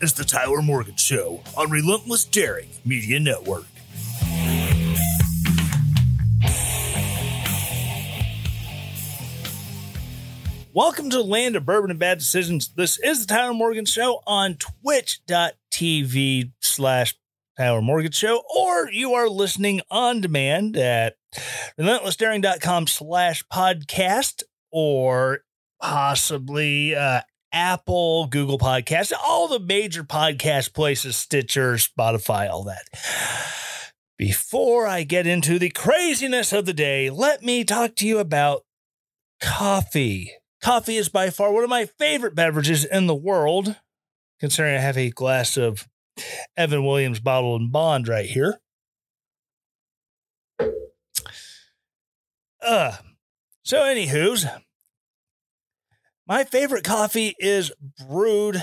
Is the Tyler Morgan Show on Relentless Daring Media Network. Welcome to land of bourbon and bad decisions. This is the Tyler Morgan Show on twitch.tv slash Tyler Morgan Show, or you are listening on demand at relentlessdaring.com slash podcast, or possibly uh, Apple, Google Podcasts, all the major podcast places, Stitcher, Spotify, all that. Before I get into the craziness of the day, let me talk to you about coffee. Coffee is by far one of my favorite beverages in the world, considering I have a glass of Evan Williams bottled and bond right here. Uh, so, anywho's, my favorite coffee is brewed.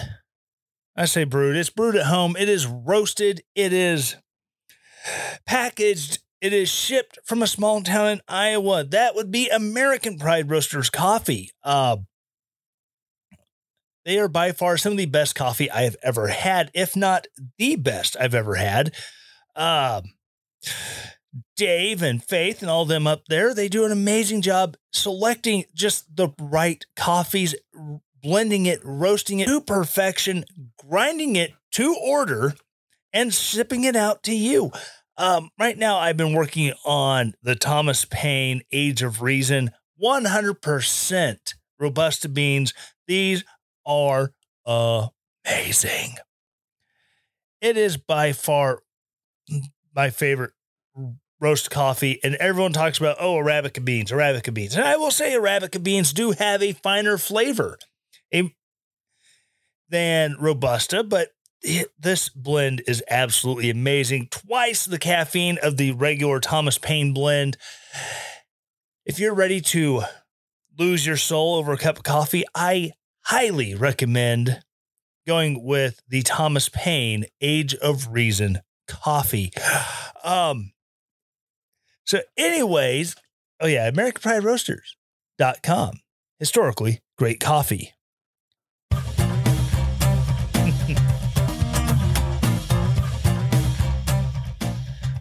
I say brewed, it's brewed at home. It is roasted. It is packaged. It is shipped from a small town in Iowa. That would be American Pride Roasters coffee. Uh, they are by far some of the best coffee I have ever had, if not the best I've ever had. Uh, Dave and Faith and all them up there, they do an amazing job selecting just the right coffees, blending it, roasting it to perfection, grinding it to order, and shipping it out to you. Um, right now, I've been working on the Thomas Paine Age of Reason 100% Robusta beans. These are amazing. It is by far my favorite roast coffee, and everyone talks about, oh, Arabica beans, Arabica beans. And I will say Arabica beans do have a finer flavor a, than Robusta, but it, this blend is absolutely amazing. Twice the caffeine of the regular Thomas Paine blend. If you're ready to lose your soul over a cup of coffee, I highly recommend going with the Thomas Paine Age of Reason coffee. Um, so, anyways, oh yeah, AmericanPrideRoasters.com. Historically, great coffee.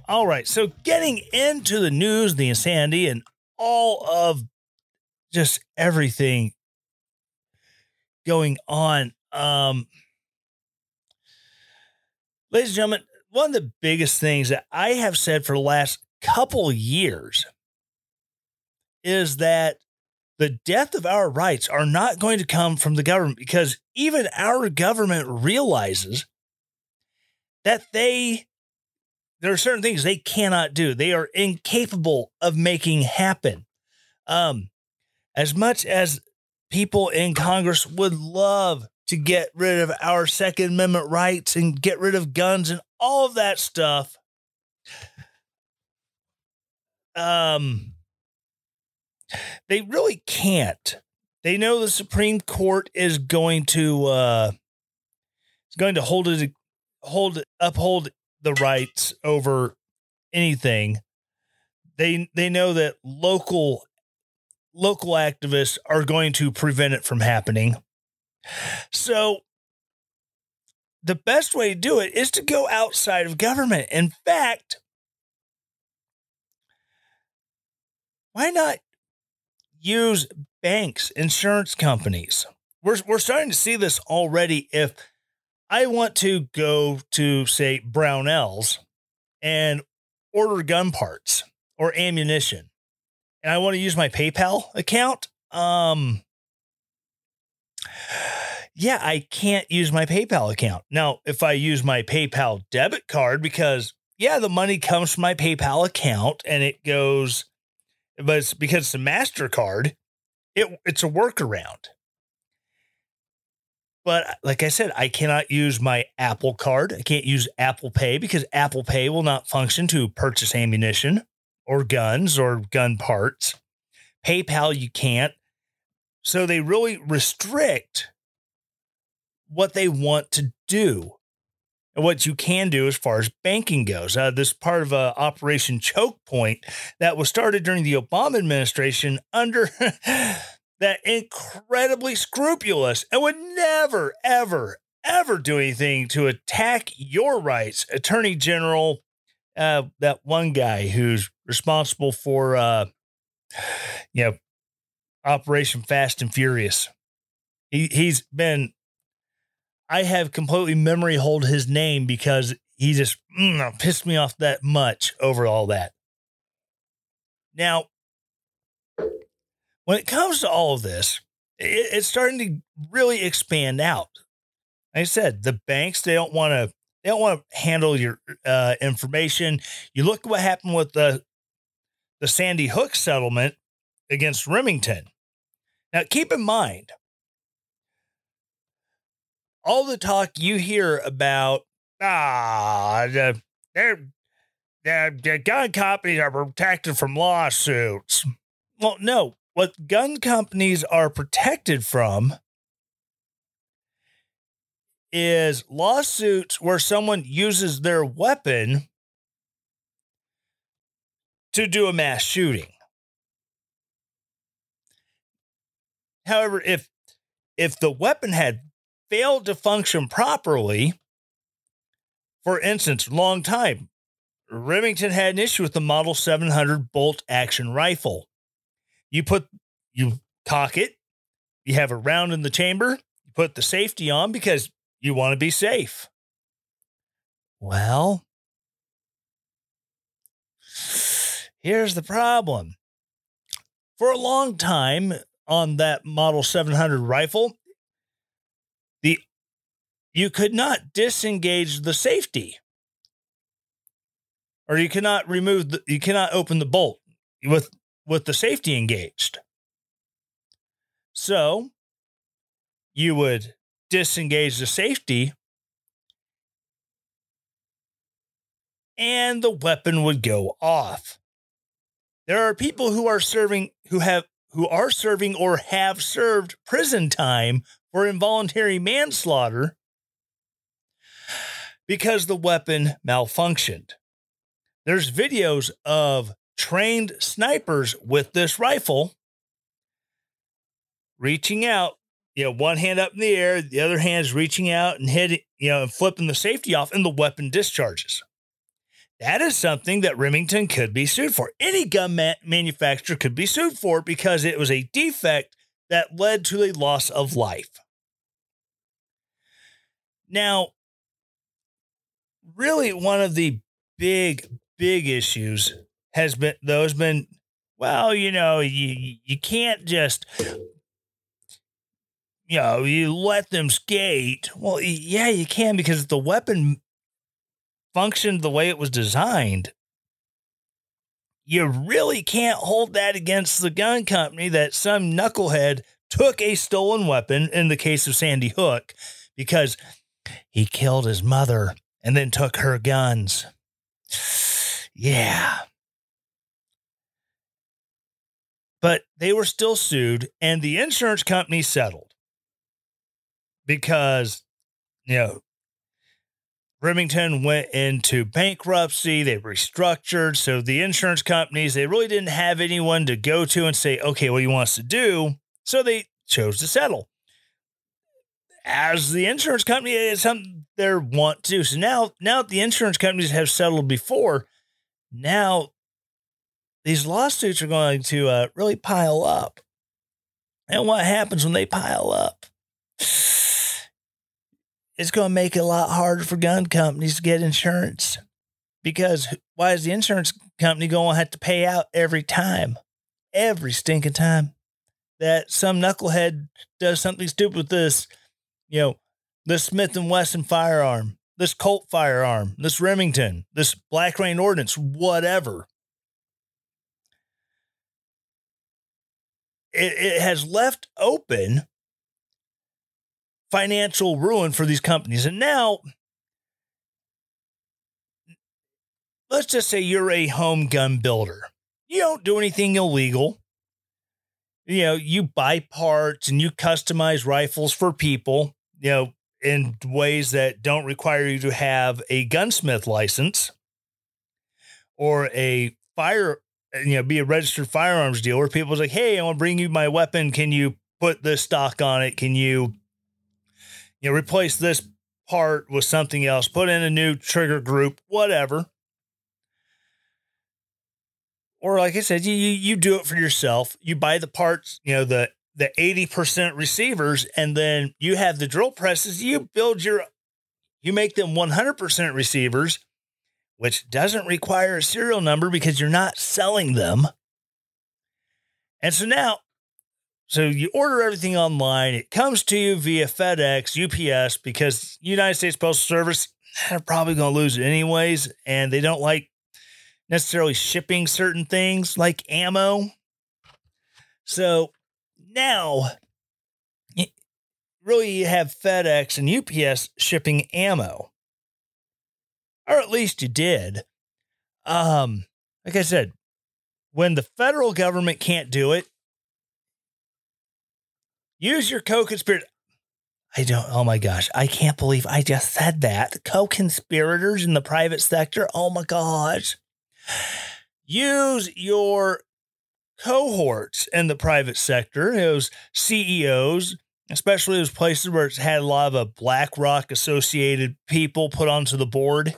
all right, so getting into the news, the insanity, and all of just everything going on. Um, ladies and gentlemen, one of the biggest things that I have said for the last couple years is that the death of our rights are not going to come from the government because even our government realizes that they there are certain things they cannot do. They are incapable of making happen. Um, as much as people in Congress would love to get rid of our Second Amendment rights and get rid of guns and all of that stuff. Um, they really can't. They know the Supreme Court is going to uh, is going to hold it, hold uphold the rights over anything. They they know that local local activists are going to prevent it from happening. So the best way to do it is to go outside of government. In fact, why not use banks, insurance companies? We're, we're starting to see this already. If I want to go to, say, Brownells and order gun parts or ammunition, and I want to use my PayPal account, um, yeah, I can't use my PayPal account. Now, if I use my PayPal debit card, because yeah, the money comes from my PayPal account and it goes, but it's because it's a MasterCard, it, it's a workaround. But uh, like I said, I cannot use my Apple card. I can't use Apple Pay because Apple Pay will not function to purchase ammunition or guns or gun parts. PayPal, you can't. So they really restrict what they want to do and what you can do as far as banking goes. Uh, this part of uh, Operation Choke Point that was started during the Obama administration under that incredibly scrupulous and would never, ever, ever do anything to attack your rights. Attorney General, uh, that one guy who's responsible for, uh, you know, Operation Fast and Furious. He, he's been I have completely memory hold his name because he just mm, pissed me off that much over all that. Now, when it comes to all of this, it, it's starting to really expand out. Like I said, the banks they don't want to they don't want to handle your uh, information. You look what happened with the the Sandy Hook settlement against Remington. Now, keep in mind, all the talk you hear about ah the the, the gun companies are protected from lawsuits. Well, no, what gun companies are protected from is lawsuits where someone uses their weapon to do a mass shooting. However, if if the weapon had failed to function properly. For instance, long time, Remington had an issue with the Model 700 bolt action rifle. You put, you cock it, you have a round in the chamber, you put the safety on because you want to be safe. Well, here's the problem. For a long time on that Model 700 rifle, the you could not disengage the safety. Or you cannot remove the, you cannot open the bolt with with the safety engaged. So you would disengage the safety. And the weapon would go off. There are people who are serving who have who are serving or have served prison time for involuntary manslaughter because the weapon malfunctioned. There's videos of trained snipers with this rifle reaching out, you know, one hand up in the air, the other hand's reaching out and hitting, you know, and flipping the safety off, and the weapon discharges. That is something that Remington could be sued for. Any gun ma- manufacturer could be sued for because it was a defect that led to a loss of life. Now, really, one of the big, big issues has been those been well, you know, you you can't just you know, you let them skate. Well, yeah, you can because the weapon functioned the way it was designed. You really can't hold that against the gun company that some knucklehead took a stolen weapon in the case of Sandy Hook because he killed his mother and then took her guns. Yeah. But they were still sued, and the insurance company settled because, you know, Remington went into bankruptcy. They restructured. So the insurance companies, they really didn't have anyone to go to and say, okay, what do you want us to do? So they chose to settle as the insurance company is something they want to. So now, now the insurance companies have settled before, now these lawsuits are going to uh, really pile up. And what happens when they pile up? It's going to make it a lot harder for gun companies to get insurance. Because why is the insurance company going to have to pay out every time? Every stinking time that some knucklehead does something stupid with this you know, this Smith and Wesson firearm, this Colt firearm, this Remington, this Black Rain Ordnance, whatever. It, it has left open financial ruin for these companies. And now, let's just say you're a home gun builder. You don't do anything illegal. You know, you buy parts and you customize rifles for people, you know, in ways that don't require you to have a gunsmith license or a fire, you know, be a registered firearms dealer. People's like, hey, I want to bring you my weapon. Can you put this stock on it? Can you, you know, replace this part with something else? Put in a new trigger group, whatever or like I said, you you do it for yourself. You buy the parts, you know, the the 80% receivers, and then you have the drill presses. You build your you make them 100% receivers, which doesn't require a serial number because you're not selling them. And so now, so you order everything online. It comes to you via FedEx, UPS, because United States Postal Service, they're probably going to lose it anyways. And they don't like necessarily shipping certain things like ammo. So now, really, you have FedEx and UPS shipping ammo, or at least you did. Um, like I said, when the federal government can't do it, use your co-conspirator. I don't. Oh my gosh, I can't believe I just said that. Co-conspirators in the private sector. Oh my gosh. Use your cohorts in the private sector, those CEOs, especially those places where it's had a lot of BlackRock associated people put onto the board,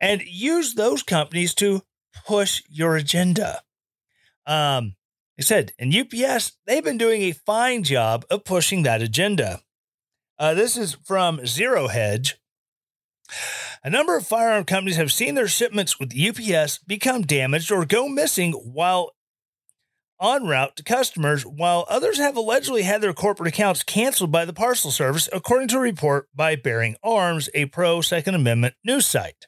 and use those companies to push your agenda. Um, I said, and UPS, they've been doing a fine job of pushing that agenda. Uh, this is from Zero Hedge. A number of firearm companies have seen their shipments with UPS become damaged or go missing while en route to customers, while others have allegedly had their corporate accounts canceled by the parcel service, according to a report by Bearing Arms, a pro Second Amendment news site.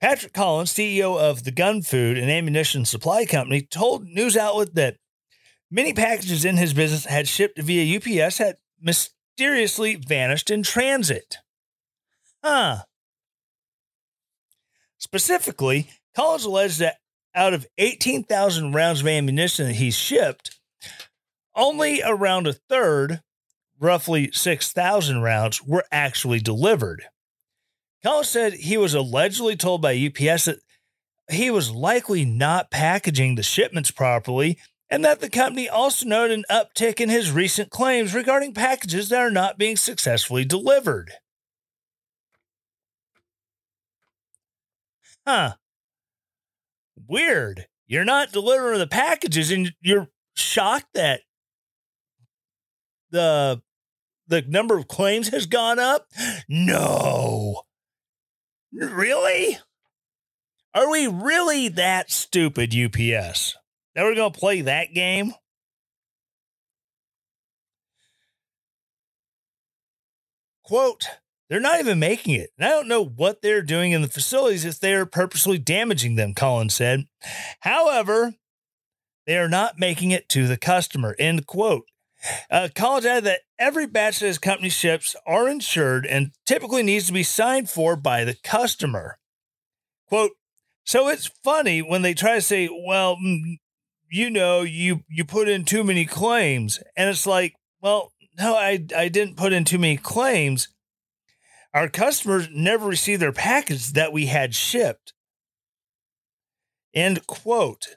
Patrick Collins, CEO of the Gun Food and Ammunition Supply Company, told news outlet that many packages in his business had shipped via UPS had mysteriously vanished in transit. Huh. Specifically, Collins alleged that out of 18,000 rounds of ammunition that he shipped, only around a third, roughly 6,000 rounds, were actually delivered. Collins said he was allegedly told by UPS that he was likely not packaging the shipments properly and that the company also noted an uptick in his recent claims regarding packages that are not being successfully delivered. huh, weird. You're not delivering the packages and you're shocked that the the number of claims has gone up? No. Really? Are we really that stupid, UPS? That we're going to play that game? Quote they're not even making it. And I don't know what they're doing in the facilities if they are purposely damaging them, Collins said. However, they are not making it to the customer. End quote. Uh, Collins added that every batch that his company ships are insured and typically needs to be signed for by the customer. Quote, so it's funny when they try to say, well, mm, you know, you you put in too many claims. And it's like, well, no, I, I didn't put in too many claims. Our customers never received their package that we had shipped. End quote.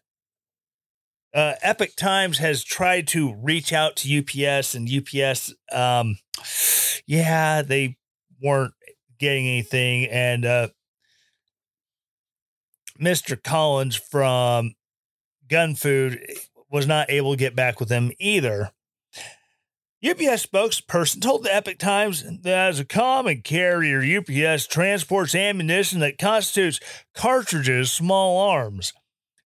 Uh, Epoch Times has tried to reach out to UPS, and UPS, um, yeah, they weren't getting anything. And uh, Mr. Collins from Gun Food was not able to get back with them either. UPS spokesperson told the Epoch Times that as a common carrier, UPS transports ammunition that constitutes cartridges, small arms.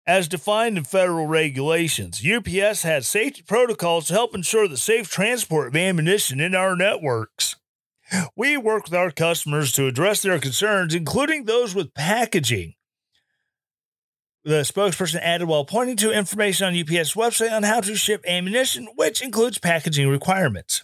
As defined in federal regulations, UPS has safety protocols to help ensure the safe transport of ammunition in our networks. We work with our customers to address their concerns, including those with packaging. The spokesperson added while pointing to information on UPS website on how to ship ammunition, which includes packaging requirements.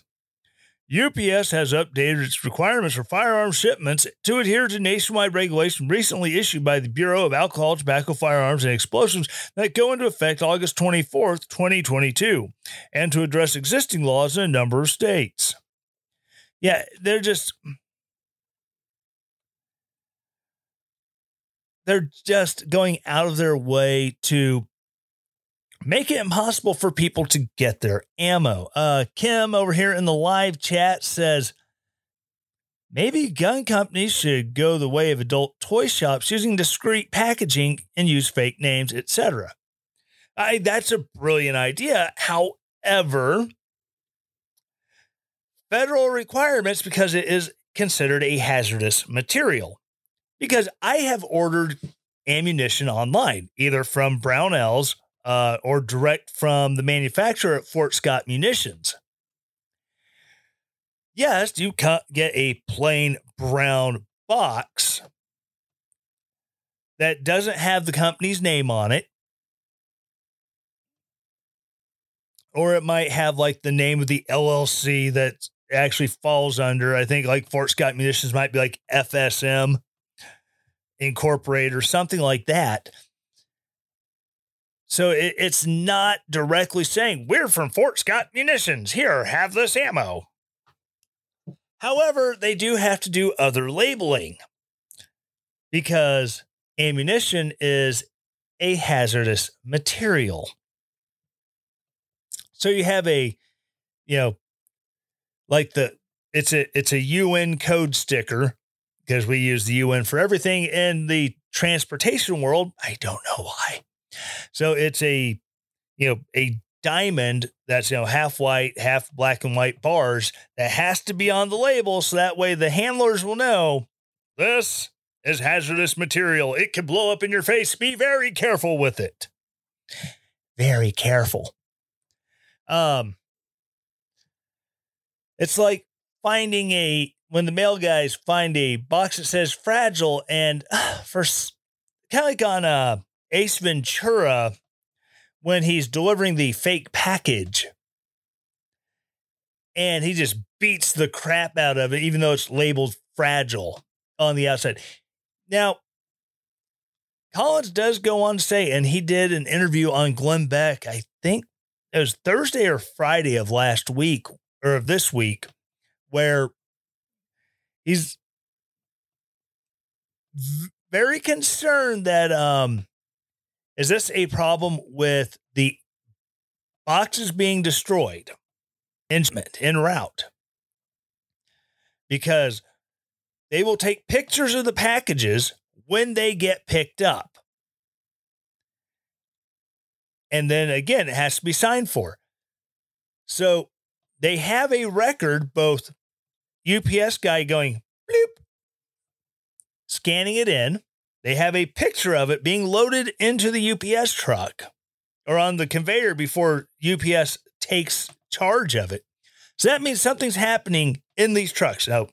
UPS has updated its requirements for firearm shipments to adhere to nationwide regulation recently issued by the Bureau of Alcohol, Tobacco, Firearms, and Explosives that go into effect August 24th, 2022, and to address existing laws in a number of states. Yeah, they're just they're just going out of their way to make it impossible for people to get their ammo. Uh, Kim over here in the live chat says maybe gun companies should go the way of adult toy shops using discreet packaging and use fake names, etc. I that's a brilliant idea. However, federal requirements because it is considered a hazardous material. Because I have ordered ammunition online, either from Brownells uh, or direct from the manufacturer at Fort Scott Munitions. Yes, you get a plain brown box that doesn't have the company's name on it. Or it might have like the name of the LLC that actually falls under. I think like Fort Scott Munitions might be like FSM Incorporated or something like that. So it, it's not directly saying, we're from Fort Scott Munitions. Here, have this ammo. However, they do have to do other labeling because ammunition is a hazardous material. So you have a, you know, like the it's a it's a UN code sticker because we use the UN for everything in the transportation world. I don't know why. So it's a, you know, a diamond that's, you know, half white, half black and white bars that has to be on the label. So that way the handlers will know this is hazardous material. It can blow up in your face. Be very careful with it. Very careful. Um, it's like finding a when the mail guys find a box that says fragile and uh, for kind of like on a Ace Ventura when he's delivering the fake package. And he just beats the crap out of it, even though it's labeled fragile on the outside. Now, Collins does go on to say, and he did an interview on Glenn Beck, I think it was Thursday or Friday of last week or of this week, where he's very concerned that um is this a problem with the boxes being destroyed in, in route? Because they will take pictures of the packages when they get picked up. And then again, it has to be signed for. So they have a record, both UPS guy going bloop, scanning it in, they have a picture of it being loaded into the UPS truck or on the conveyor before UPS takes charge of it. So that means something's happening in these trucks. Now,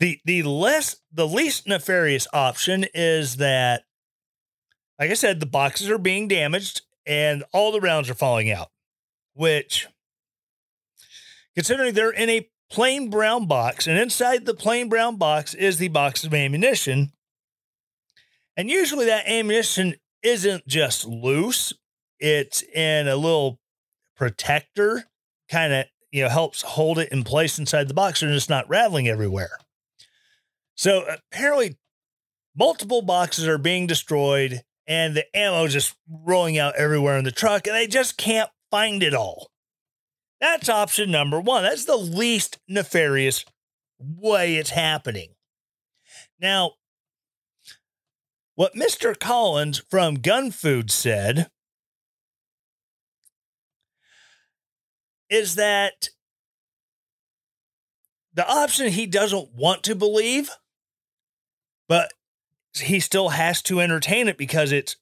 the the less the least nefarious option is that, like I said, the boxes are being damaged and all the rounds are falling out, which considering they're in a plain brown box, and inside the plain brown box is the box of ammunition, and usually that ammunition isn't just loose, it's in a little protector, kind of, you know, helps hold it in place inside the box and it's not rattling everywhere. So apparently, multiple boxes are being destroyed and the ammo just rolling out everywhere in the truck, and they just can't find it all. That's option number one. That's the least nefarious way it's happening. Now, what Mr. Collins from Gun Food said is that the option he doesn't want to believe, but he still has to entertain it because it's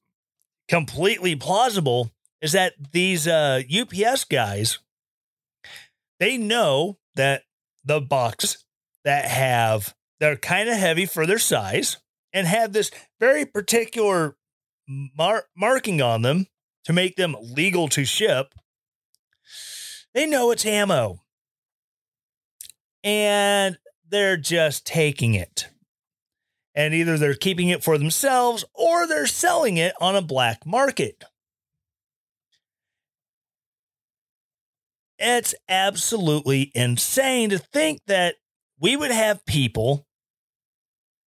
completely plausible is that these uh, UPS guys, they know that the boxes that have, they're kind of heavy for their size and have this very particular mar- marking on them to make them legal to ship. They know it's ammo. And they're just taking it. And either they're keeping it for themselves or they're selling it on a black market. It's absolutely insane to think that we would have people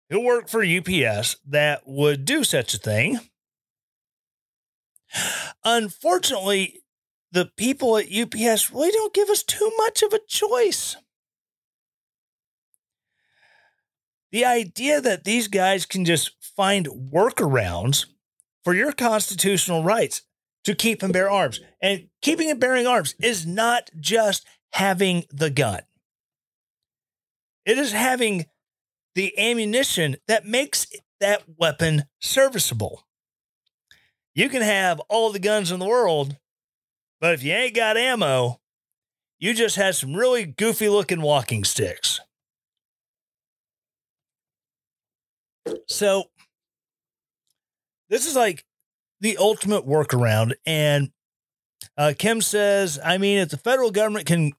who work for UPS that would do such a thing. Unfortunately, the people at UPS really don't give us too much of a choice. The idea that these guys can just find workarounds for your constitutional rights to keep and bear arms. And keeping and bearing arms is not just having the gun, it is having the ammunition that makes that weapon serviceable. You can have all the guns in the world, but if you ain't got ammo, you just have some really goofy looking walking sticks. So, this is like the ultimate workaround. And uh, Kim says, I mean, if the federal government can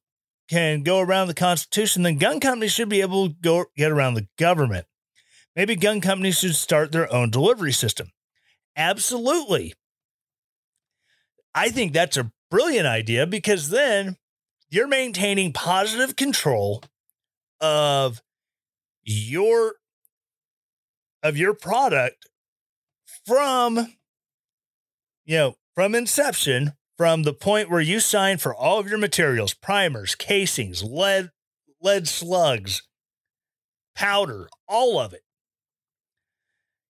can go around the Constitution, then gun companies should be able to go get around the government. Maybe gun companies should start their own delivery system. Absolutely. I think that's a brilliant idea because then you're maintaining positive control of your of your product from you know, from inception, from the point where you sign for all of your materials, primers, casings, lead, lead slugs, powder, all of it.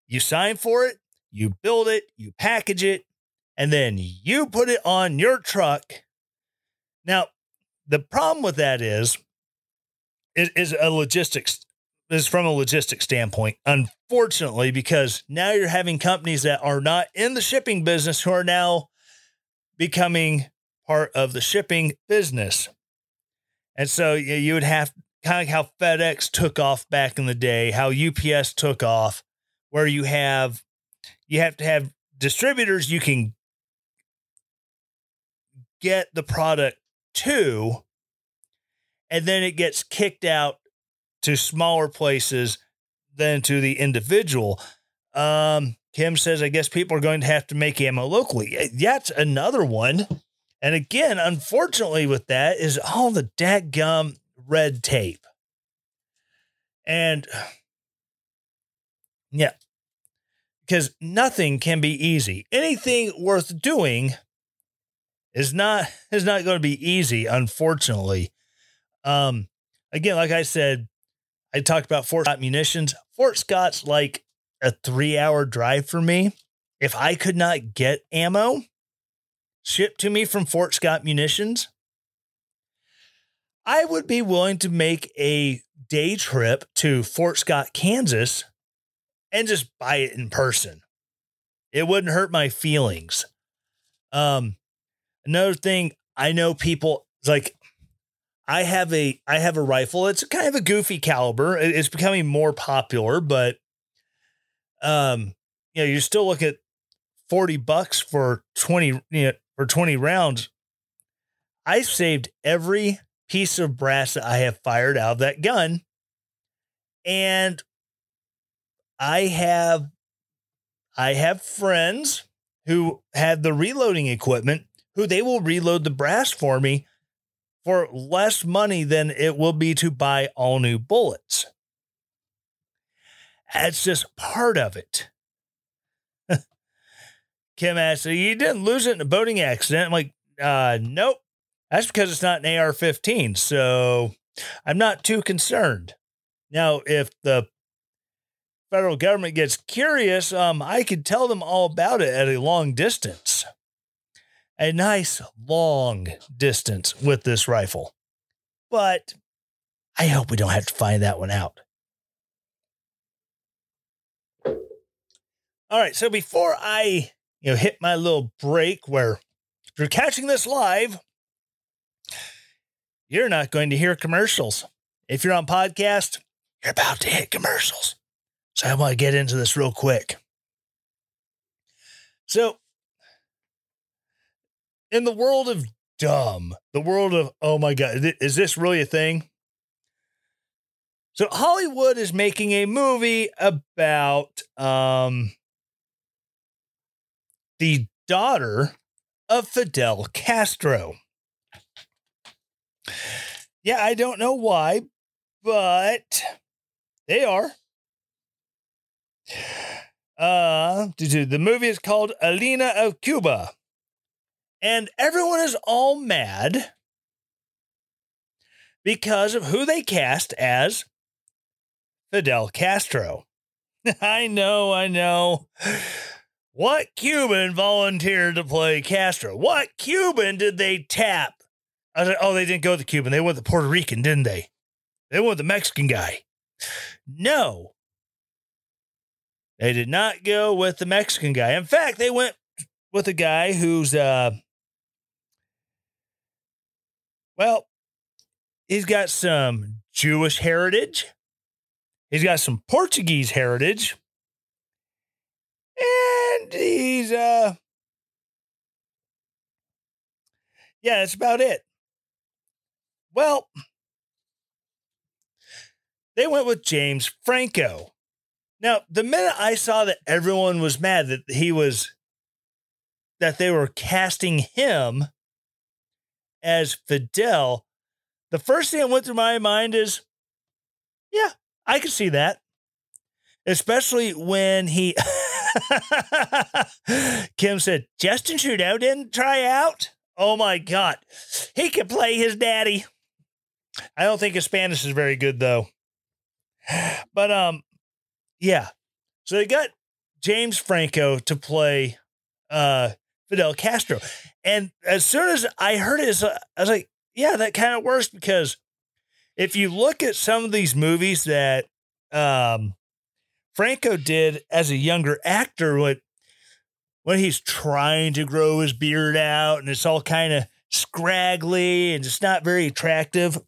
You sign for it, you build it, you package it, and then you put it on your truck. Now, the problem with that is, is, is a logistics is from a logistics standpoint, unfortunately, because now you're having companies that are not in the shipping business who are now becoming part of the shipping business. And so you would have kind of how FedEx took off back in the day, how UPS took off, where you have you have to have distributors you can get the product to, and then it gets kicked out to smaller places than to the individual. Um, Kim says, I guess people are going to have to make ammo locally. That's another one. And again, unfortunately, with that is all the gum red tape. And yeah, because nothing can be easy. Anything worth doing is not is not going to be easy, unfortunately. Um, again, like I said, I talked about Fort Scott munitions. Fort Scott's like a three hour drive for me. If I could not get ammo shipped to me from Fort Scott munitions, I would be willing to make a day trip to Fort Scott, Kansas, and just buy it in person. It wouldn't hurt my feelings. Um, another thing, I know people like I have a I have a rifle. It's kind of a goofy caliber. It's becoming more popular, but um, you know, you're still look at 40 bucks for 20 you know, for 20 rounds. I saved every piece of brass that I have fired out of that gun. And I have I have friends who have the reloading equipment who they will reload the brass for me for less money than it will be to buy all new bullets. That's just part of it. Kim asked, You didn't lose it in a boating accident. I'm like, uh, Nope. That's because it's not an AR 15. So I'm not too concerned. Now, if the federal government gets curious, um, I could tell them all about it at a long distance a nice long distance with this rifle. But I hope we don't have to find that one out. All right, so before I you know, hit my little break where if you're catching this live, you're not going to hear commercials. If you're on podcast, you're about to hit commercials. So I want to get into this real quick. So, in the world of dumb, the world of, oh my God, is this really a thing? So, Hollywood is making a movie about um, the daughter of Fidel Castro. Yeah, I don't know why, but they are. Uh, the movie is called Alina of Cuba. And everyone is all mad because of who they cast as Fidel Castro. I know, I know. What Cuban volunteered to play Castro? What Cuban did they tap? I like, oh, they didn't go with the Cuban. They went the Puerto Rican, didn't they? They went the Mexican guy. No. They did not go with the Mexican guy. In fact, they went with a guy who's uh well, he's got some Jewish heritage. He's got some Portuguese heritage. And he's uh Yeah, that's about it. Well, they went with James Franco. Now, the minute I saw that everyone was mad that he was that they were casting him as Fidel, the first thing that went through my mind is, yeah, I can see that. Especially when he Kim said, Justin Trudeau didn't try out. Oh my God. He could play his daddy. I don't think his Spanish is very good though. But um, yeah. So they got James Franco to play uh Fidel Castro. And as soon as I heard it, I was like, yeah, that kind of works because if you look at some of these movies that um, Franco did as a younger actor, when, when he's trying to grow his beard out and it's all kind of scraggly and it's not very attractive,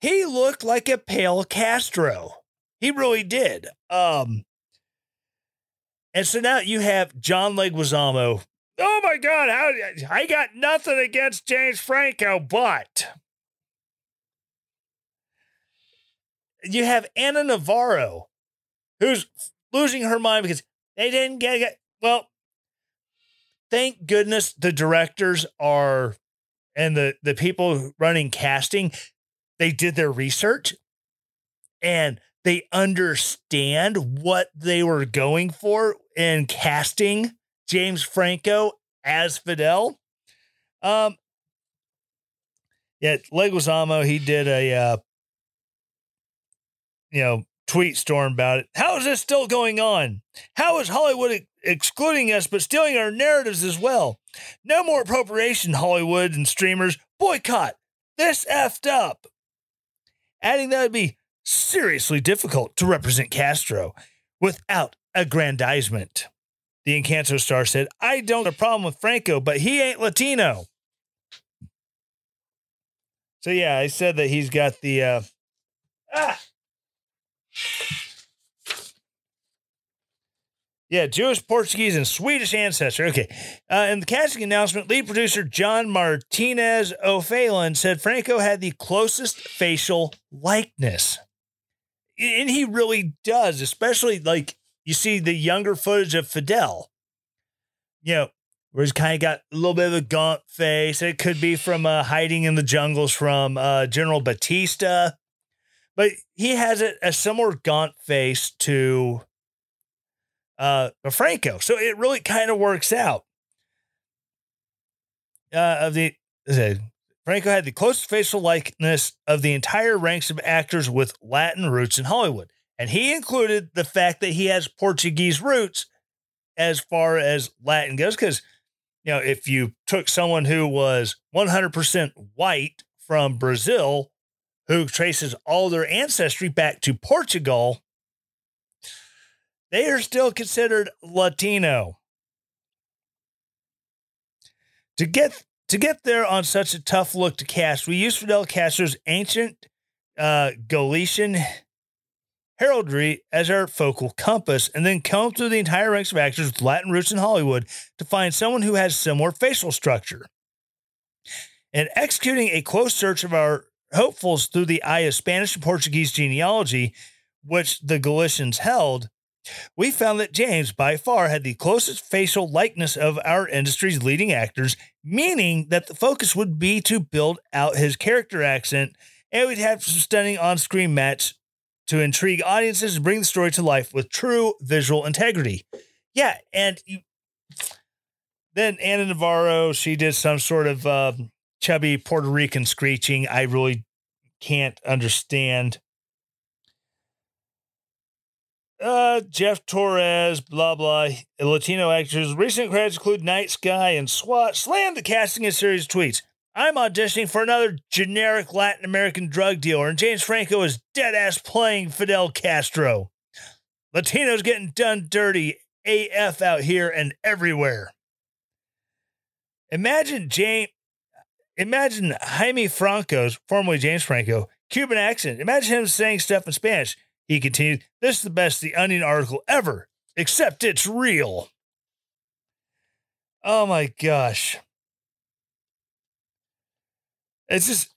he looked like a pale Castro. He really did. Um, and so now you have John Leguizamo Oh my God, how, I got nothing against James Franco, but you have Ana Navarro, who's losing her mind because they didn't get it. Well, thank goodness the directors are and the, the people running casting, they did their research and they understand what they were going for in casting James Franco as Fidel. Um, yeah, Leguizamo, he did a, uh, you know, tweet storm about it. How is this still going on? How is Hollywood ex- excluding us but stealing our narratives as well? No more appropriation, Hollywood and streamers. Boycott. This effed up. Adding that would be seriously difficult to represent Castro without aggrandizement. The Encanto star said, I don't have a problem with Franco, but he ain't Latino. So yeah, I said that he's got the uh ah! Yeah, Jewish, Portuguese, and Swedish ancestor. Okay. Uh, in the casting announcement, lead producer John Martinez O'Felan said Franco had the closest facial likeness. And he really does, especially like you see the younger footage of Fidel, you know, where he's kind of got a little bit of a gaunt face. It could be from uh, hiding in the jungles from uh, General Batista, but he has a, a similar gaunt face to uh, Franco. So it really kind of works out. Uh, of the Franco had the closest facial likeness of the entire ranks of actors with Latin roots in Hollywood. And he included the fact that he has Portuguese roots as far as Latin goes. Because, you know, if you took someone who was 100% white from Brazil, who traces all their ancestry back to Portugal, they are still considered Latino. To get to get there on such a tough look to cast, we used Fidel Castro's ancient uh, Galician heraldry as our focal compass, and then combed through the entire ranks of actors with Latin roots in Hollywood to find someone who has similar facial structure. And executing a close search of our hopefuls through the eye of Spanish and Portuguese genealogy, which the Galicians held, we found that James by far had the closest facial likeness of our industry's leading actors, meaning that the focus would be to build out his character accent and we'd have some stunning on screen match to intrigue audiences and bring the story to life with true visual integrity. Yeah, and you, then Ana Navarro, she did some sort of uh, chubby Puerto Rican screeching. I really can't understand. Uh, Jeff Torres, blah blah. Latino actors. Recent credits include Night Sky and SWAT. Slammed the casting in series tweets. I'm auditioning for another generic Latin American drug dealer, and James Franco is dead ass playing Fidel Castro. Latinos getting done dirty AF out here and everywhere. Imagine James imagine Jaime Franco's, formerly James Franco, Cuban accent. Imagine him saying stuff in Spanish. He continued, This is the best The Onion article ever, except it's real. Oh my gosh. It's just,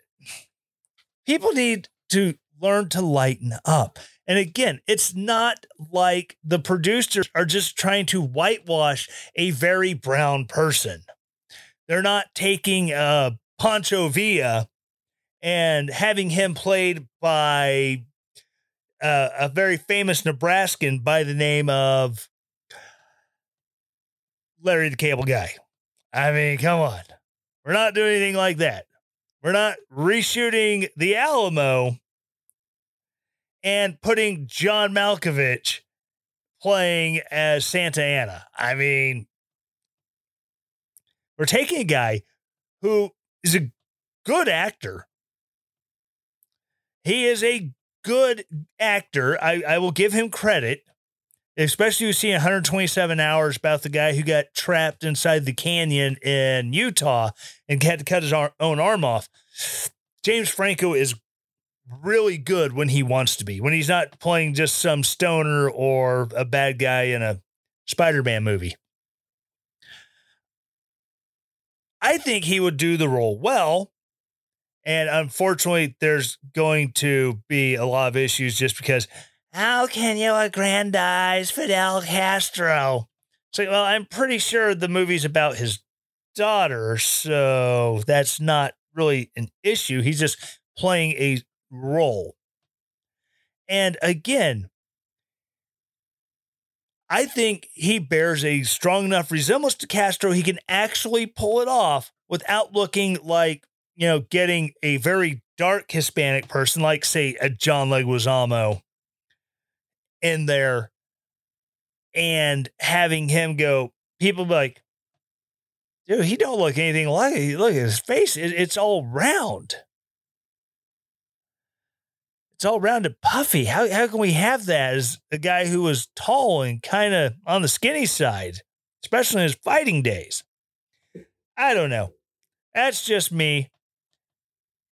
people need to learn to lighten up. And again, it's not like the producers are just trying to whitewash a very brown person. They're not taking uh, Pancho Villa and having him played by uh, a very famous Nebraskan by the name of Larry the Cable Guy. I mean, come on. We're not doing anything like that. We're not reshooting The Alamo and putting John Malkovich playing as Santa Anna. I mean, we're taking a guy who is a good actor. He is a good actor. I, I will give him credit, especially you see 127 hours about the guy who got trapped inside the canyon in Utah and had to cut his own arm off. James Franco is really good when he wants to be, when he's not playing just some stoner or a bad guy in a Spider Man movie. I think he would do the role well. And unfortunately, there's going to be a lot of issues just because how can you aggrandize Fidel Castro? So, well, I'm pretty sure the movie's about his daughter, so that's not really an issue. He's just playing a role. And again, I think he bears a strong enough resemblance to Castro. He can actually pull it off without looking like, you know, getting a very dark Hispanic person, like, say, a John Leguizamo in there and having him go, people be like, dude, he don't look anything like it. Look at his face. It, it's all round it's all rounded puffy. How how can we have that as a guy who was tall and kind of on the skinny side, especially in his fighting days? I don't know. That's just me.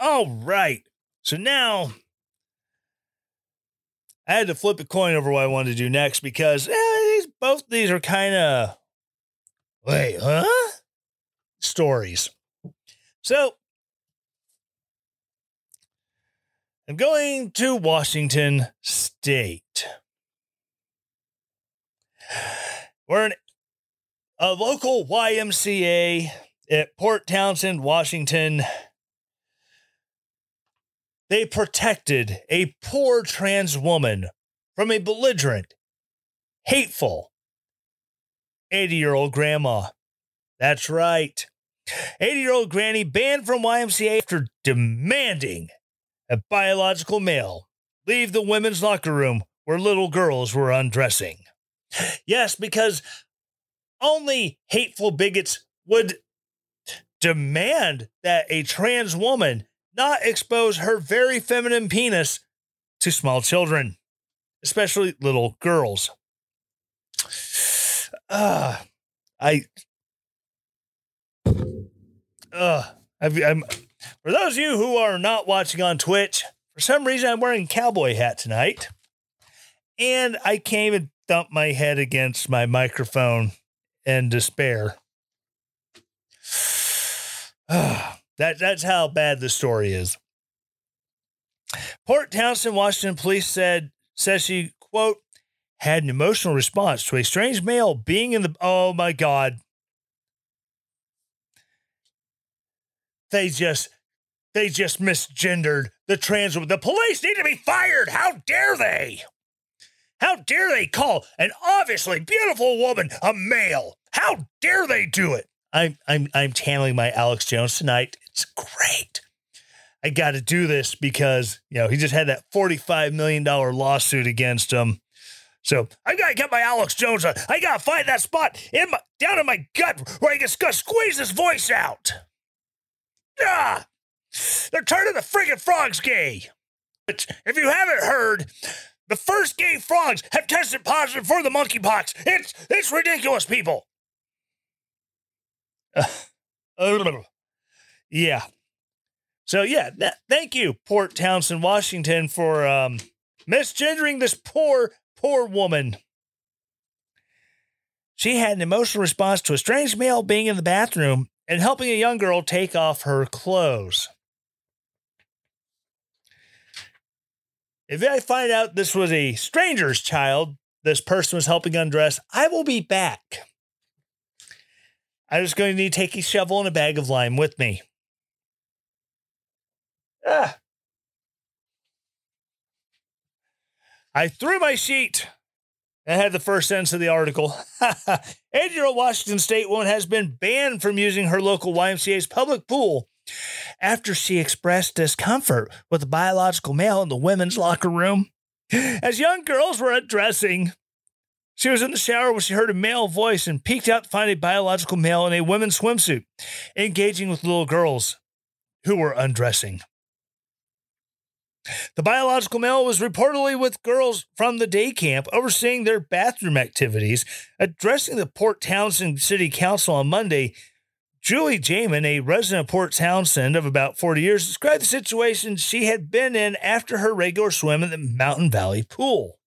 All right. So now I had to flip a coin over what I wanted to do next because eh, these, both these are kind of wait, huh? Stories. So I'm going to Washington State. We're in a local YMCA at Port Townsend, Washington they protected a poor trans woman from a belligerent, hateful 80 year old grandma. That's right. 80 year old granny banned from YMCA after demanding a biological male leave the women's locker room where little girls were undressing. Yes, because only hateful bigots would demand that a trans woman not expose her very feminine penis to small children, especially little girls. Uh, I. Uh, I'm, for those of you who are not watching on Twitch, for some reason I'm wearing a cowboy hat tonight. And I came and thumped my head against my microphone in despair. Uh, that that's how bad the story is. Port Townsend, Washington police said says she quote had an emotional response to a strange male being in the oh my god. They just they just misgendered the trans woman. the police need to be fired. How dare they? How dare they call an obviously beautiful woman a male? How dare they do it? I'm I'm I'm channeling my Alex Jones tonight. It's great. I got to do this because you know he just had that forty-five million dollar lawsuit against him. So I gotta get my Alex Jones. On. I gotta find that spot in my down in my gut where I can squeeze his voice out. Ah, they're turning the friggin' frogs gay. If you haven't heard, the first gay frogs have tested positive for the monkeypox. It's it's ridiculous, people. yeah. So yeah, thank you, Port Townsend, Washington, for um, misgendering this poor, poor woman. She had an emotional response to a strange male being in the bathroom and helping a young girl take off her clothes. If I find out this was a stranger's child, this person was helping undress, I will be back. I was going to need to take a shovel and a bag of lime with me. Ah. I threw my sheet. I had the first sentence of the article. Eight year old Washington State woman has been banned from using her local YMCA's public pool after she expressed discomfort with a biological male in the women's locker room. As young girls were undressing, she was in the shower when she heard a male voice and peeked out to find a biological male in a women's swimsuit, engaging with little girls who were undressing. The biological male was reportedly with girls from the day camp, overseeing their bathroom activities. Addressing the Port Townsend City Council on Monday, Julie Jaman, a resident of Port Townsend of about 40 years, described the situation she had been in after her regular swim in the Mountain Valley pool.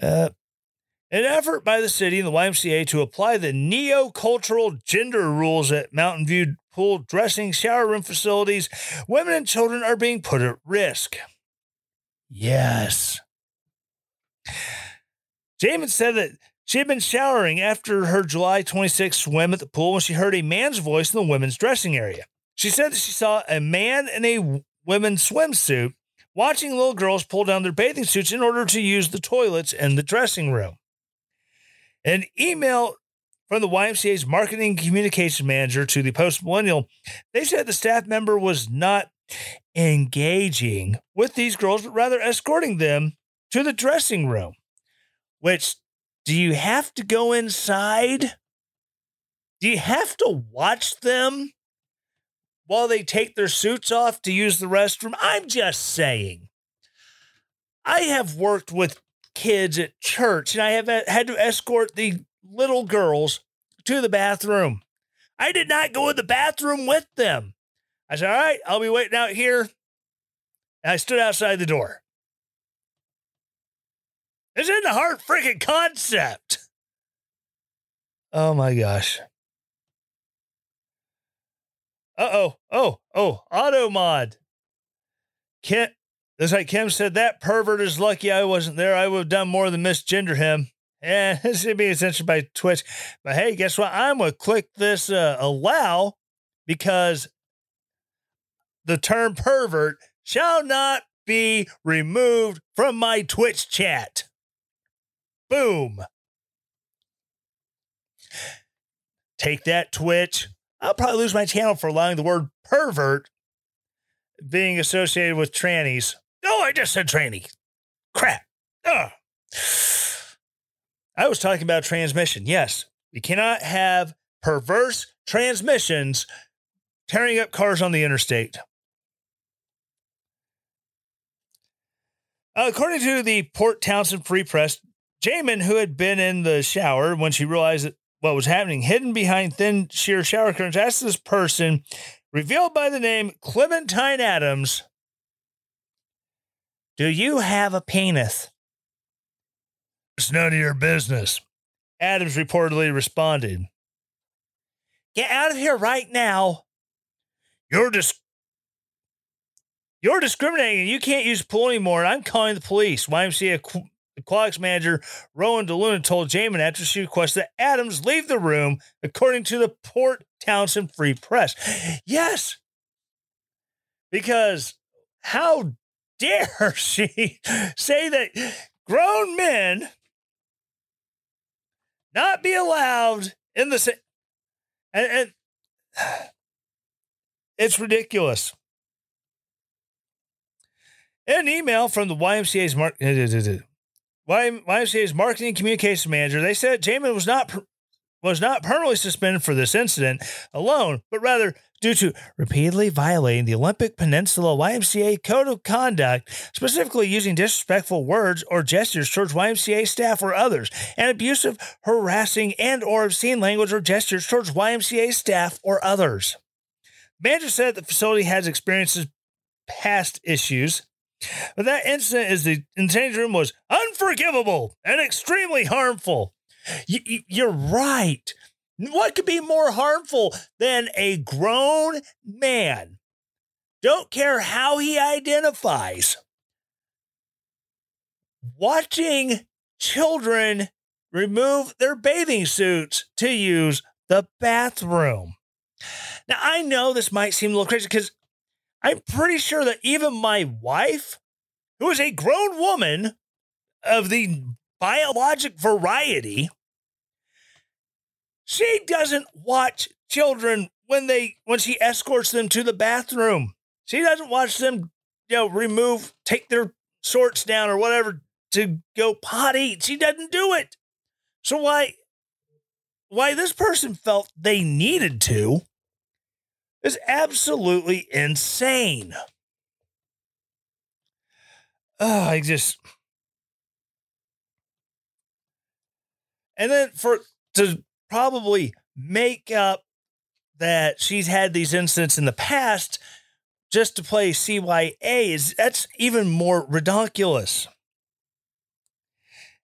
Uh, an effort by the city and the YMCA to apply the neo-cultural gender rules at Mountain View pool dressing shower room facilities, women and children are being put at risk. Yes. Jaman said that she had been showering after her July 26th swim at the pool when she heard a man's voice in the women's dressing area. She said that she saw a man in a women's swimsuit watching little girls pull down their bathing suits in order to use the toilets in the dressing room. An email from the YMCA's marketing communication manager to the Post Millennial, they said the staff member was not engaging with these girls, but rather escorting them to the dressing room. Which, do you have to go inside? Do you have to watch them while they take their suits off to use the restroom. I'm just saying. I have worked with kids at church and I have had to escort the little girls to the bathroom. I did not go in the bathroom with them. I said, All right, I'll be waiting out here. And I stood outside the door. It's in the heart freaking concept. Oh my gosh. Uh oh. Oh, oh, auto mod. Kim, it's like Kim said, that pervert is lucky I wasn't there. I would have done more than misgender him. Yeah, this should be censored by Twitch. But hey, guess what? I'm going to click this uh, allow because the term pervert shall not be removed from my Twitch chat. Boom. Take that, Twitch. I'll probably lose my channel for allowing the word pervert being associated with trannies. Oh, I just said tranny. Crap. Ugh. I was talking about transmission. Yes, we cannot have perverse transmissions tearing up cars on the interstate. According to the Port Townsend Free Press, Jaman, who had been in the shower when she realized what was happening, hidden behind thin, sheer shower curtains, asked this person, revealed by the name Clementine Adams, Do you have a penis? It's none of your business. Adams reportedly responded. Get out of here right now. You're dis- You're discriminating. And you can't use pool anymore. I'm calling the police. YMCA Aqu- Aquatics manager Rowan DeLuna told Jaman after she requested that Adams leave the room, according to the Port Townsend Free Press. Yes, because how dare she say that grown men not be allowed in the same. And, and it's ridiculous. In an email from the YMCA's mar- YMCA's marketing communications manager, they said Jaman was not was not permanently suspended for this incident alone, but rather due to repeatedly violating the Olympic Peninsula YMCA Code of Conduct, specifically using disrespectful words or gestures towards YMCA staff or others, and abusive, harassing, and or obscene language or gestures towards YMCA staff or others. The manager said the facility has experienced past issues but that incident is the in change room was unforgivable and extremely harmful. You're right. What could be more harmful than a grown man? Don't care how he identifies. Watching children remove their bathing suits to use the bathroom. Now, I know this might seem a little crazy because I'm pretty sure that even my wife, who is a grown woman of the biologic variety, she doesn't watch children when they when she escorts them to the bathroom. She doesn't watch them, you know, remove, take their shorts down or whatever to go potty. She doesn't do it. So why why this person felt they needed to is absolutely insane. Oh, I just. And then for to probably make up that she's had these incidents in the past just to play CYA is that's even more ridiculous.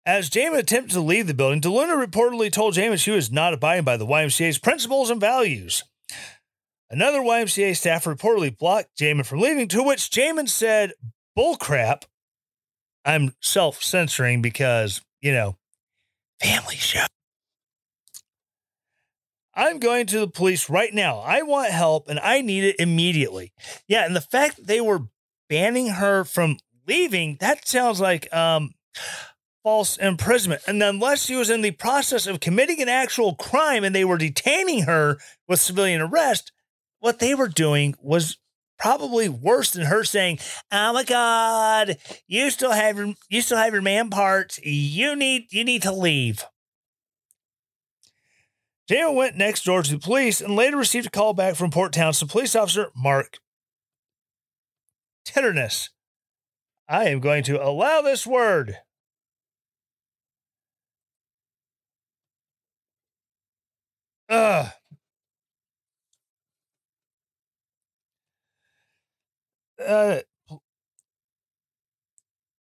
As Jaman attempted to leave the building, DeLuna reportedly told Jaman she was not abiding by the YMCA's principles and values. Another YMCA staff reportedly blocked Jaman from leaving, to which Jaman said, bullcrap. I'm self censoring because, you know, family show. I'm going to the police right now. I want help and I need it immediately. Yeah, and the fact that they were banning her from leaving, that sounds like um false imprisonment. And unless she was in the process of committing an actual crime and they were detaining her with civilian arrest, what they were doing was probably worse than her saying, "Oh my God, you still have your you still have your man parts. You need you need to leave." Jaman went next door to the police and later received a call back from Port Townsend police officer Mark Tenderness. I am going to allow this word. Ugh. Uh,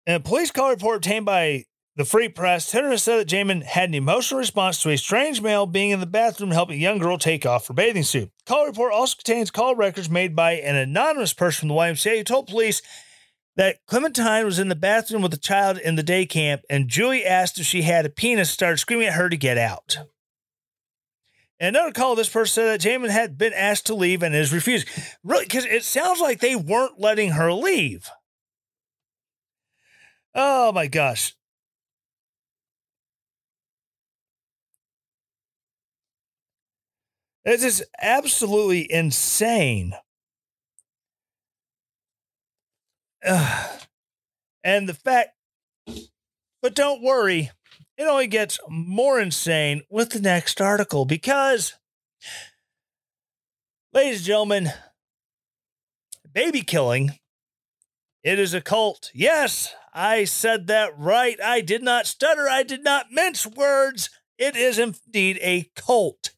in a police call report obtained by the Free Press, Tenderness said that Jaman had an emotional response to a strange male being in the bathroom helping a young girl take off her bathing suit. The call report also contains call records made by an anonymous person from the YMCA who told police that Clementine was in the bathroom with a child in the day camp, and Julie asked if she had a penis, started screaming at her to get out. And another call, this person said that Jaman had been asked to leave and is refusing. Really, because it sounds like they weren't letting her leave. Oh my gosh. This is absolutely insane. Ugh. And the fact, but don't worry, it only gets more insane with the next article because, ladies and gentlemen, baby killing, it is a cult. Yes, I said that right. I did not stutter. I did not mince words. It is indeed a cult.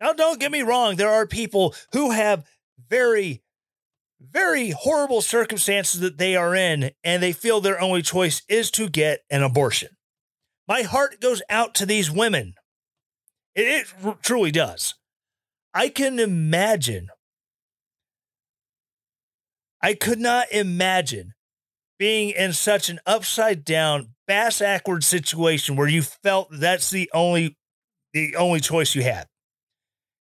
Now, don't get me wrong, there are people who have very, very horrible circumstances that they are in, and they feel their only choice is to get an abortion. My heart goes out to these women. It, it truly does. I can imagine. I could not imagine being in such an upside down, bass backward situation where you felt that's the only the only choice you had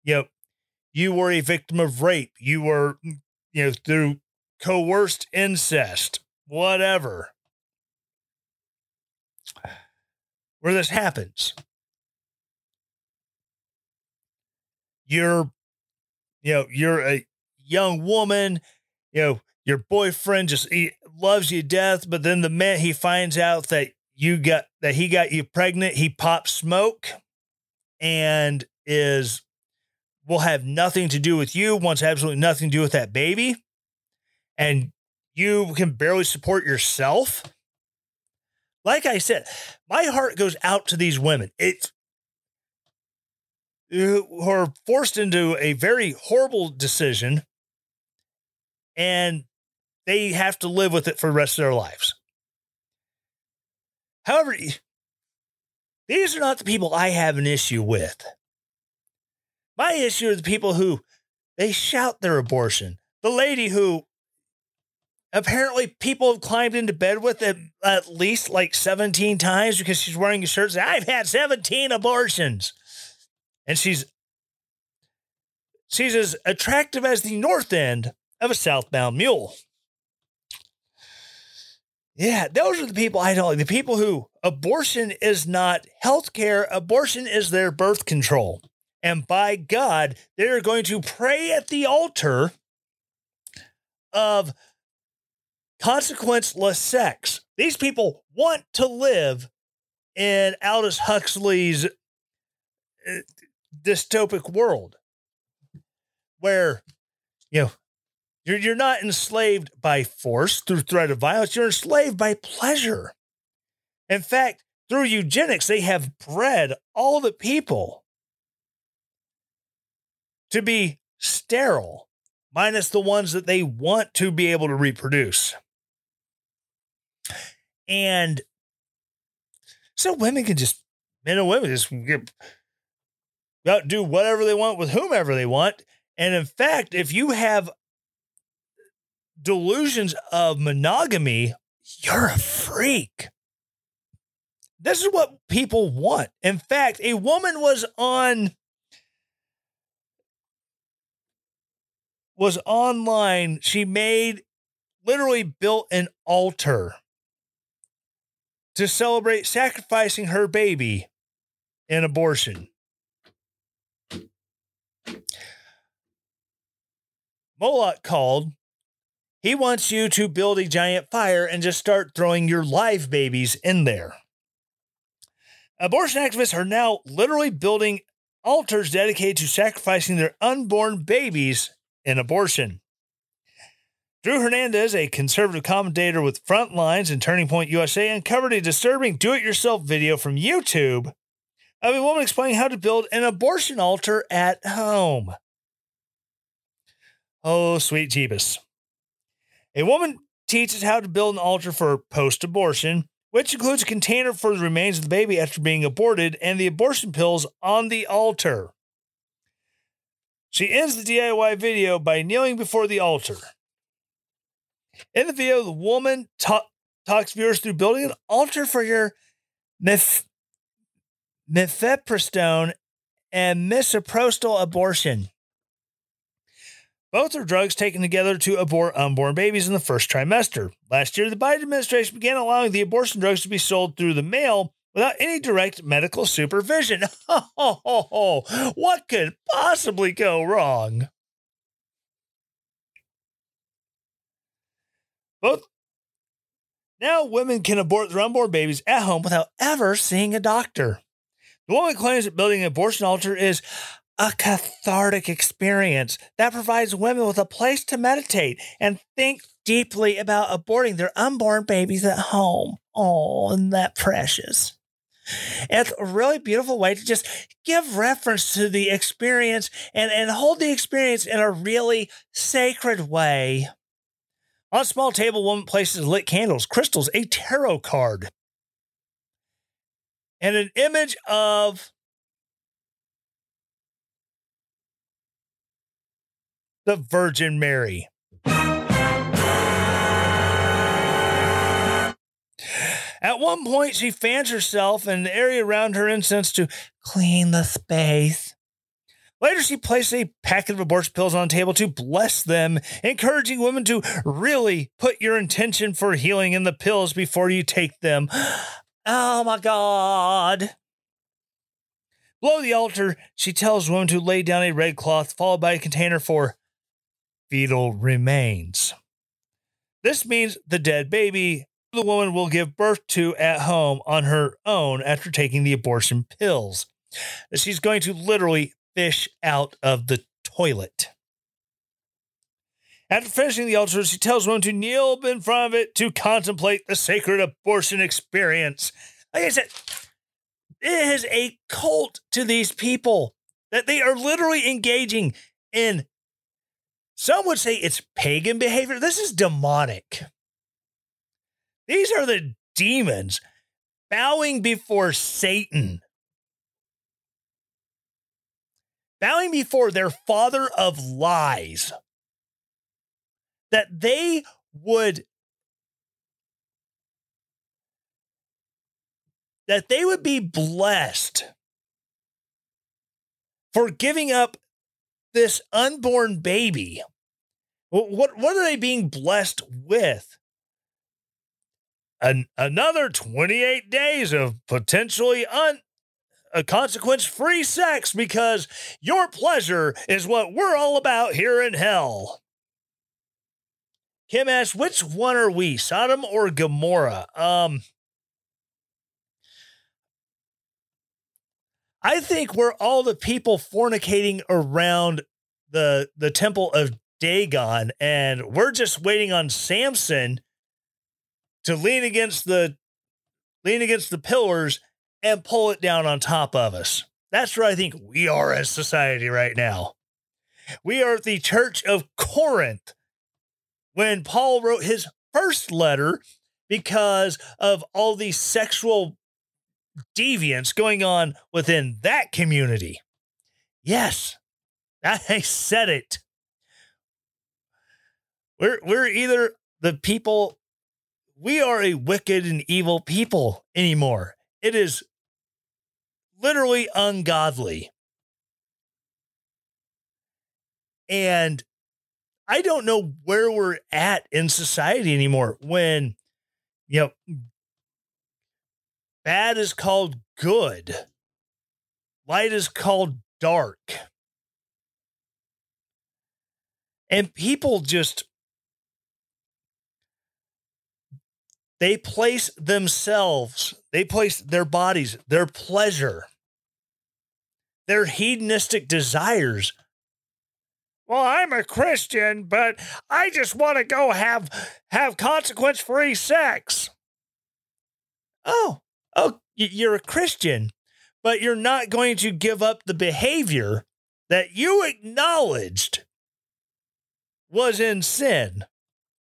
you know, you were a victim of rape, you were, mm, you know, through coerced incest, whatever. Where this happens. You're, you know, you're a young woman, you know, your boyfriend just he loves you to death, but then the minute he finds out that you got that he got you pregnant, he pops smoke and is will have nothing to do with you, wants absolutely nothing to do with that baby, and you can barely support yourself. Like I said, my heart goes out to these women. It's who are forced into a very horrible decision and they have to live with it for the rest of their lives. However, these are not the people I have an issue with. My issue is the people who they shout their abortion. The lady who apparently people have climbed into bed with it at least like 17 times because she's wearing a shirt saying, I've had 17 abortions. And she's she's as attractive as the north end of a southbound mule. Yeah, those are the people I don't like. The people who abortion is not health care, abortion is their birth control. And by God, they're going to pray at the altar of consequenceless sex. These people want to live in Aldous Huxley's uh, dystopic world where, you know, you're, you're not enslaved by force through threat of violence, you're enslaved by pleasure. In fact, through eugenics, they have bred all the people to be sterile, minus the ones that they want to be able to reproduce. And so women can just, men and women just get, uh, do whatever they want with whomever they want. And in fact, if you have delusions of monogamy, you're a freak. This is what people want. In fact, a woman was on was online. She made literally built an altar to celebrate sacrificing her baby in abortion. Moloch called. He wants you to build a giant fire and just start throwing your live babies in there. Abortion activists are now literally building altars dedicated to sacrificing their unborn babies in abortion. Drew Hernandez, a conservative commentator with Frontlines and Turning Point USA, uncovered a disturbing do it yourself video from YouTube of a woman explaining how to build an abortion altar at home. Oh, sweet Jeebus. A woman teaches how to build an altar for post abortion, which includes a container for the remains of the baby after being aborted and the abortion pills on the altar. She ends the DIY video by kneeling before the altar. In the video, the woman ta- talks viewers through building an altar for your mif- mifepristone and misoprostol abortion. Both are drugs taken together to abort unborn babies in the first trimester. Last year, the Biden administration began allowing the abortion drugs to be sold through the mail without any direct medical supervision. what could possibly go wrong? Both now women can abort their unborn babies at home without ever seeing a doctor. The woman claims that building an abortion altar is a cathartic experience that provides women with a place to meditate and think deeply about aborting their unborn babies at home. Oh, and that precious. It's a really beautiful way to just give reference to the experience and, and hold the experience in a really sacred way. On a small table, woman places lit candles, crystals, a tarot card, and an image of the Virgin Mary. At one point, she fans herself and the area around her incense to clean the space. Later, she placed a packet of abortion pills on the table to bless them, encouraging women to really put your intention for healing in the pills before you take them. Oh my God. Below the altar, she tells women to lay down a red cloth, followed by a container for fetal remains. This means the dead baby the woman will give birth to at home on her own after taking the abortion pills. She's going to literally fish out of the toilet. After finishing the altar, she tells women to kneel in front of it to contemplate the sacred abortion experience. Like I said, it is a cult to these people that they are literally engaging in. Some would say it's pagan behavior. This is demonic. These are the demons bowing before Satan. Bowing before their father of lies, that they would that they would be blessed for giving up this unborn baby. What, what are they being blessed with? An, another 28 days of potentially un, a consequence free sex because your pleasure is what we're all about here in hell. Kim asks, which one are we, Sodom or Gomorrah? Um, I think we're all the people fornicating around the the temple of Dagon, and we're just waiting on Samson to lean against the lean against the pillars and pull it down on top of us. That's where I think we are as society right now. We are the church of Corinth when Paul wrote his first letter because of all these sexual deviance going on within that community. Yes, I said it. We're we're either the people we are a wicked and evil people anymore. It is literally ungodly. And I don't know where we're at in society anymore when, you know, bad is called good, light is called dark. And people just, they place themselves, they place their bodies, their pleasure their hedonistic desires. Well, I'm a Christian, but I just want to go have have consequence-free sex. Oh, oh, you're a Christian, but you're not going to give up the behavior that you acknowledged was in sin.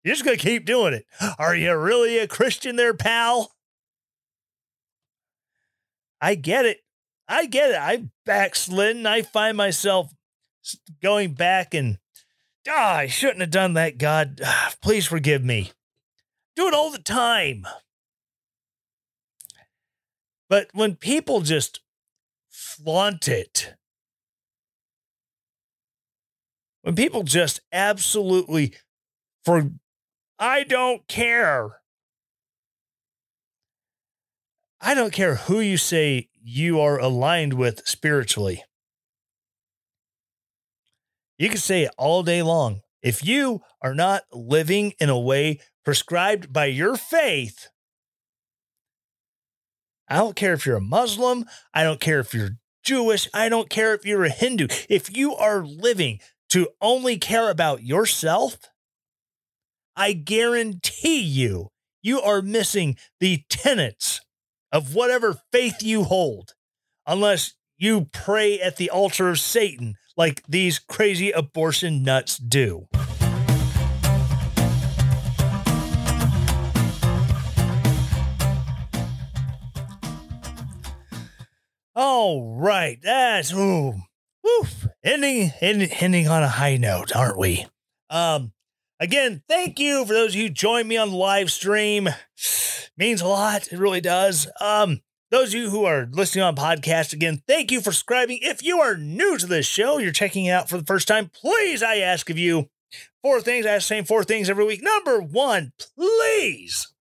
You're just going to keep doing it. Are you really a Christian there, pal? I get it. I get it. I backslidden. I find myself going back and, ah, I shouldn't have done that. God, please forgive me. Do it all the time. But when people just flaunt it, when people just absolutely for I don't care. I don't care who you say you are aligned with spiritually. You can say it all day long. If you are not living in a way prescribed by your faith, I don't care if you're a Muslim. I don't care if you're Jewish. I don't care if you're a Hindu. If you are living to only care about yourself, I guarantee you, you are missing the tenets of whatever faith you hold, unless you pray at the altar of Satan like these crazy abortion nuts do. All right, that's ooh, woof, ending, ending ending on a high note, aren't we? Um, again, thank you for those of you who joined me on the live stream. Means a lot, it really does. Um, those of you who are listening on podcast, again, thank you for subscribing. If you are new to this show, you're checking it out for the first time, please, I ask of you four things. I ask the same four things every week. Number one, please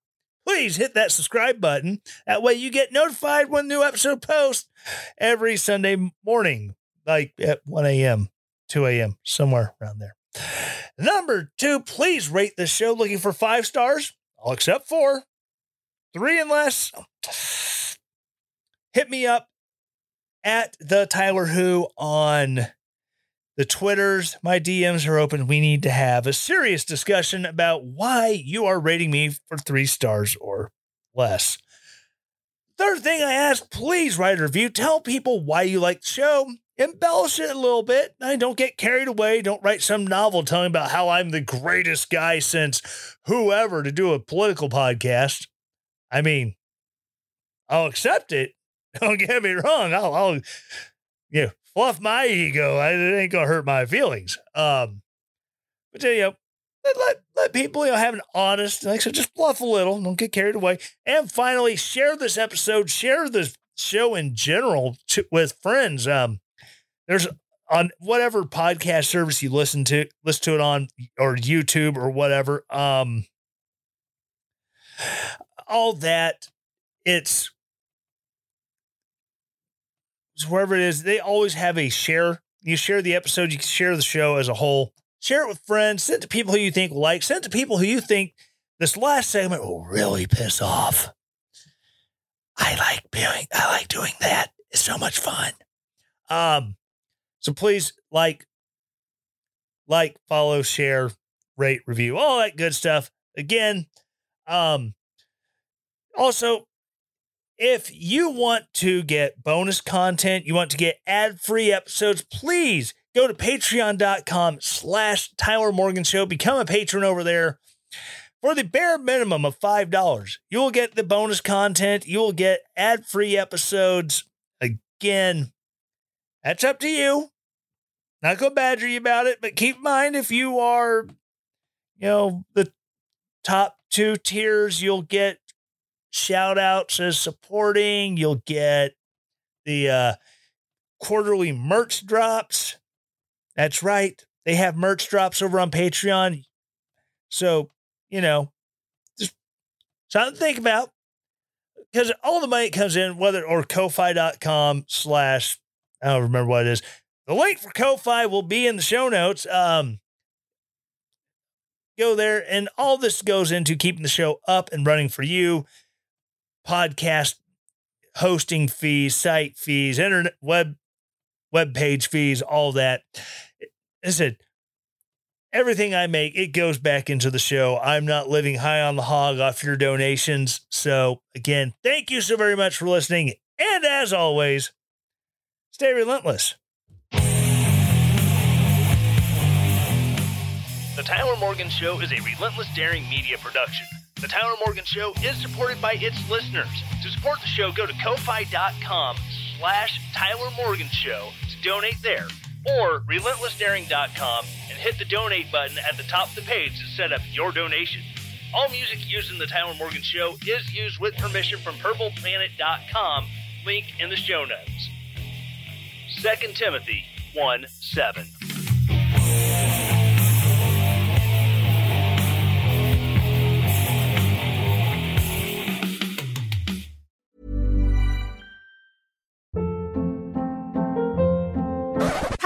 please hit that subscribe button. That way you get notified when new episode posts every Sunday morning, like at 1 a.m., 2 a.m., somewhere around there. Number two, please rate the show looking for five stars. I'll accept four. Three and less. Hit me up at the Tyler Who on the Twitters, my DMs are open. We need to have a serious discussion about why you are rating me for three stars or less. Third thing I ask, please write a review. Tell people why you like the show. Embellish it a little bit. I don't get carried away. Don't write some novel telling about how I'm the greatest guy since whoever to do a political podcast. I mean, I'll accept it. Don't get me wrong. I'll, I'll you know, fluff my ego. It ain't gonna hurt my feelings. Um, but you know, let, let, let people you know have an honest, like so, just bluff a little. Don't get carried away. And finally, share this episode. Share this show in general to, with friends. Um, there's on whatever podcast service you listen to, listen to it on or YouTube or whatever. Um, all that it's wherever it is, they always have a share. You share the episode, you can share the show as a whole. Share it with friends, send it to people who you think will like, send it to people who you think this last segment will really piss off. I like doing I like doing that. It's so much fun. Um, so please like, like, follow, share, rate, review, all that good stuff. Again, um, also if you want to get bonus content, you want to get ad-free episodes, please go to patreon.com slash Tyler Morgan Show. Become a patron over there. For the bare minimum of $5, you will get the bonus content. You will get ad-free episodes. Again, that's up to you. Not gonna badger you about it, but keep in mind if you are, you know, the top two tiers, you'll get shout outs as supporting. You'll get the uh, quarterly merch drops. That's right. They have merch drops over on Patreon. So, you know, just something to think about. Because all the money comes in, whether or Ko-Fi.com slash, I don't remember what it is. The link for Ko-Fi will be in the show notes. Um, go there, and all this goes into keeping the show up and running for you podcast hosting fees, site fees, internet web web page fees, all that. I said, everything I make, it goes back into the show. I'm not living high on the hog off your donations. So, again, thank you so very much for listening. And as always, stay relentless. The Tyler Morgan Show is a relentless daring media production. The Tyler Morgan Show is supported by its listeners. To support the show, go to ko-fi.com slash Tyler Morgan Show to donate there, or relentlessdaring.com and hit the donate button at the top of the page to set up your donation. All music used in the Tyler Morgan Show is used with permission from purpleplanet.com, link in the show notes. 2 Timothy 1 7.